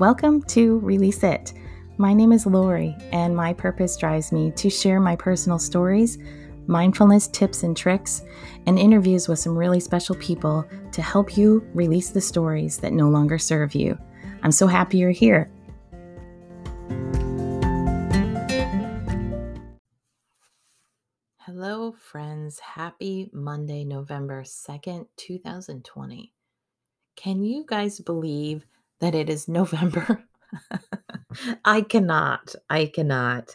Welcome to Release It. My name is Lori, and my purpose drives me to share my personal stories, mindfulness tips and tricks, and interviews with some really special people to help you release the stories that no longer serve you. I'm so happy you're here. Hello, friends. Happy Monday, November 2nd, 2020. Can you guys believe that it is November? I cannot. I cannot.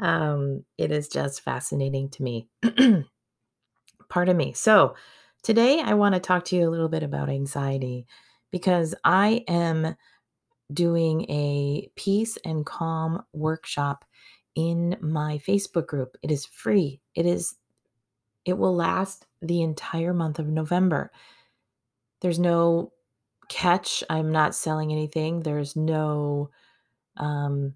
Um, it is just fascinating to me. Pardon me. So, today I want to talk to you a little bit about anxiety because I am doing a peace and calm workshop in my Facebook group. It is free. It is it will last the entire month of November. There's no catch. I'm not selling anything. There's no um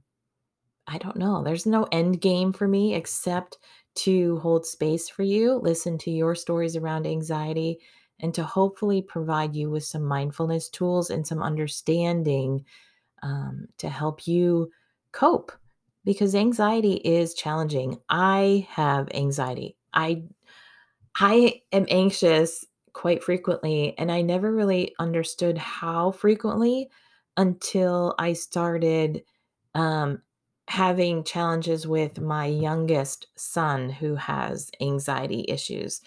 I don't know. There's no end game for me except to hold space for you, listen to your stories around anxiety, and to hopefully provide you with some mindfulness tools and some understanding um, to help you cope because anxiety is challenging. I have anxiety. I I am anxious quite frequently and I never really understood how frequently until I started um, having challenges with my youngest son who has anxiety issues.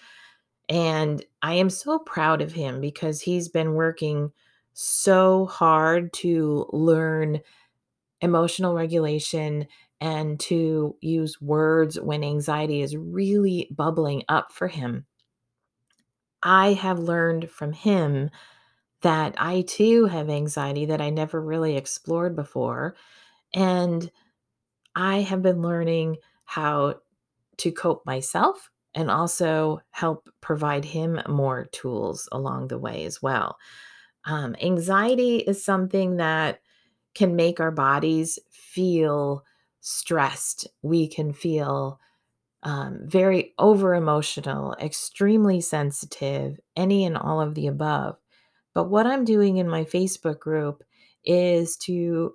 And I am so proud of him because he's been working so hard to learn emotional regulation and to use words when anxiety is really bubbling up for him. I have learned from him that I too have anxiety that I never really explored before. And I have been learning how to cope myself and also help provide him more tools along the way as well. Um, anxiety is something that can make our bodies feel stressed. We can feel um, very over emotional, extremely sensitive, any and all of the above. But what I'm doing in my Facebook group is to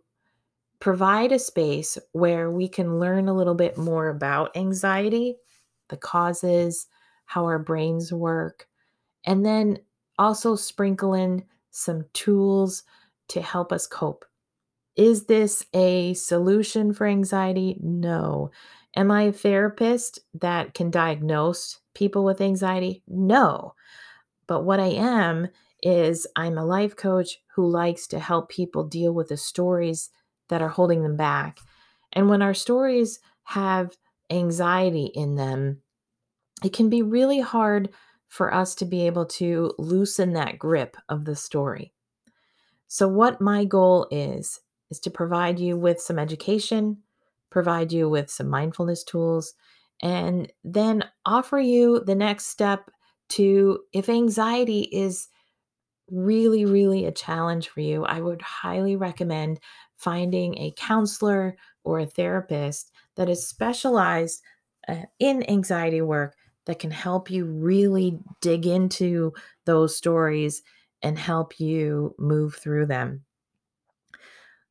provide a space where we can learn a little bit more about anxiety, the causes, how our brains work, and then also sprinkle in some tools to help us cope. Is this a solution for anxiety? No. Am I a therapist that can diagnose people with anxiety? No. But what I am is I'm a life coach who likes to help people deal with the stories that are holding them back. And when our stories have anxiety in them, it can be really hard for us to be able to loosen that grip of the story. So, what my goal is, is to provide you with some education, provide you with some mindfulness tools, and then offer you the next step to if anxiety is really, really a challenge for you, I would highly recommend finding a counselor or a therapist that is specialized uh, in anxiety work that can help you really dig into those stories and help you move through them.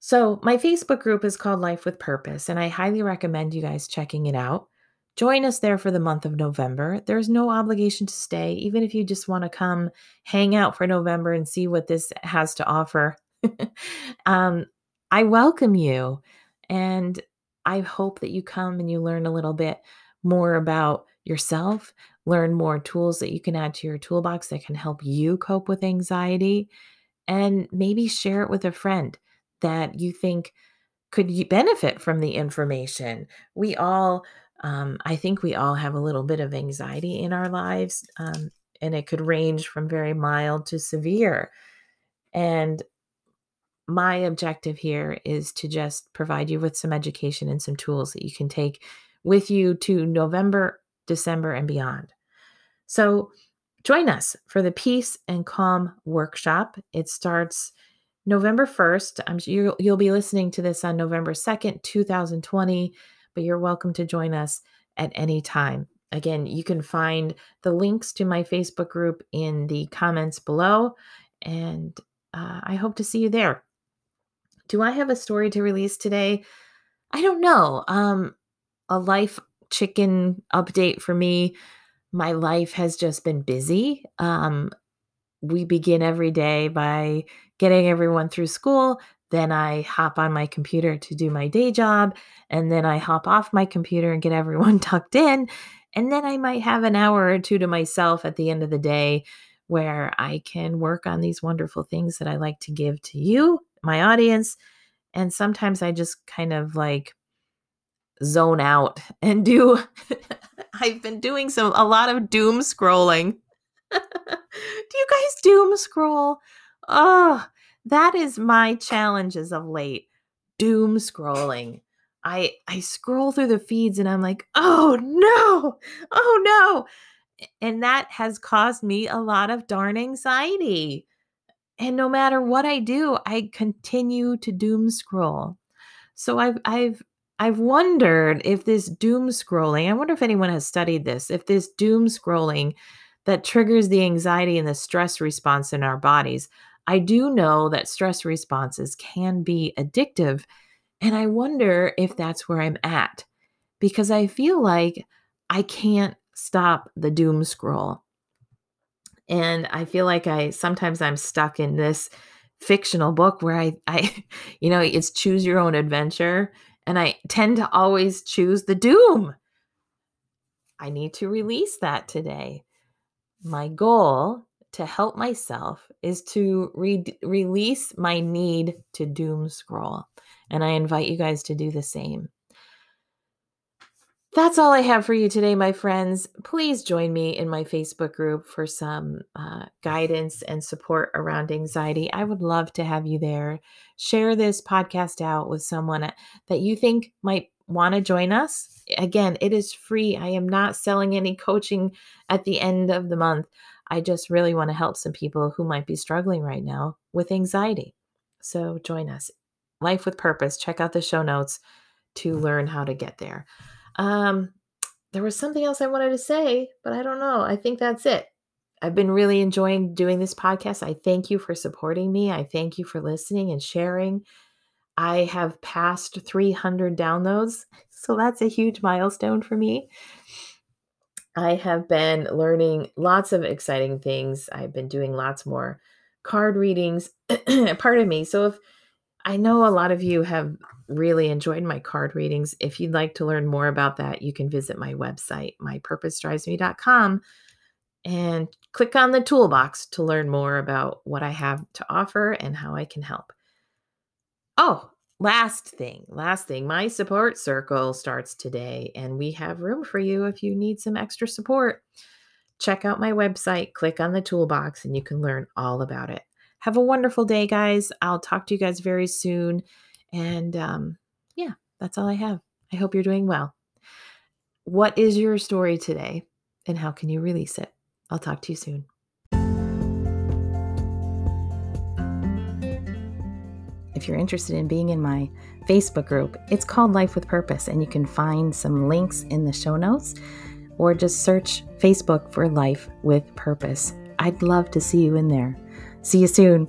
So, my Facebook group is called Life with Purpose, and I highly recommend you guys checking it out. Join us there for the month of November. There's no obligation to stay, even if you just want to come hang out for November and see what this has to offer. um, I welcome you, and I hope that you come and you learn a little bit more about yourself, learn more tools that you can add to your toolbox that can help you cope with anxiety, and maybe share it with a friend that you think could benefit from the information. We all, um, I think we all have a little bit of anxiety in our lives, um, and it could range from very mild to severe. And my objective here is to just provide you with some education and some tools that you can take with you to November, December, and beyond. So, join us for the Peace and Calm workshop. It starts November 1st. I'm sure you'll, you'll be listening to this on November 2nd, 2020, but you're welcome to join us at any time. Again, you can find the links to my Facebook group in the comments below, and uh, I hope to see you there. do I have a story to release today? I don't know. Um, a life chicken update for me. My life has just been busy. Um, we begin every day by getting everyone through school. Then I hop on my computer to do my day job. And then I hop off my computer and get everyone tucked in. And then I might have an hour or two to myself at the end of the day where I can work on these wonderful things that I like to give to you, my audience. And sometimes I just kind of like zone out and do I've been doing some a lot of doom scrolling. Do you guys doom scroll? Oh, that is my challenges of late. Doom scrolling. I I scroll through the feeds and I'm like, "Oh no. Oh no." And that has caused me a lot of darn anxiety. And no matter what I do, I continue to doom scroll. So I've I've I've wondered if this doom scrolling, I wonder if anyone has studied this, if this doom scrolling that triggers the anxiety and the stress response in our bodies. I do know that stress responses can be addictive. And I wonder if that's where I'm at because I feel like I can't stop the doom scroll. And I feel like I sometimes I'm stuck in this fictional book where I I you know, it's choose your own adventure and I tend to always choose the doom. I need to release that today. My goal to help myself is to re- release my need to doom scroll. And I invite you guys to do the same. That's all I have for you today, my friends. Please join me in my Facebook group for some uh, guidance and support around anxiety. I would love to have you there. Share this podcast out with someone that you think might want to join us. Again, it is free. I am not selling any coaching at the end of the month. I just really want to help some people who might be struggling right now with anxiety. So join us. Life with Purpose. Check out the show notes to learn how to get there. Um, there was something else I wanted to say, but I don't know. I think that's it. I've been really enjoying doing this podcast. I thank you for supporting me. I thank you for listening and sharing. I have passed 300 downloads, so that's a huge milestone for me. I have been learning lots of exciting things. I've been doing lots more card readings. Pardon me. So if I know a lot of you have really enjoyed my card readings. If you'd like to learn more about that, you can visit my website, mypurposedrivesme.com, and click on the toolbox to learn more about what I have to offer and how I can help. Oh, last thing, last thing, my support circle starts today, and we have room for you if you need some extra support. Check out my website, click on the toolbox, and you can learn all about it. Have a wonderful day, guys. I'll talk to you guys very soon. And um, yeah, that's all I have. I hope you're doing well. What is your story today, and how can you release it? I'll talk to you soon. If you're interested in being in my Facebook group, it's called Life with Purpose, and you can find some links in the show notes or just search Facebook for Life with Purpose. I'd love to see you in there. See you soon.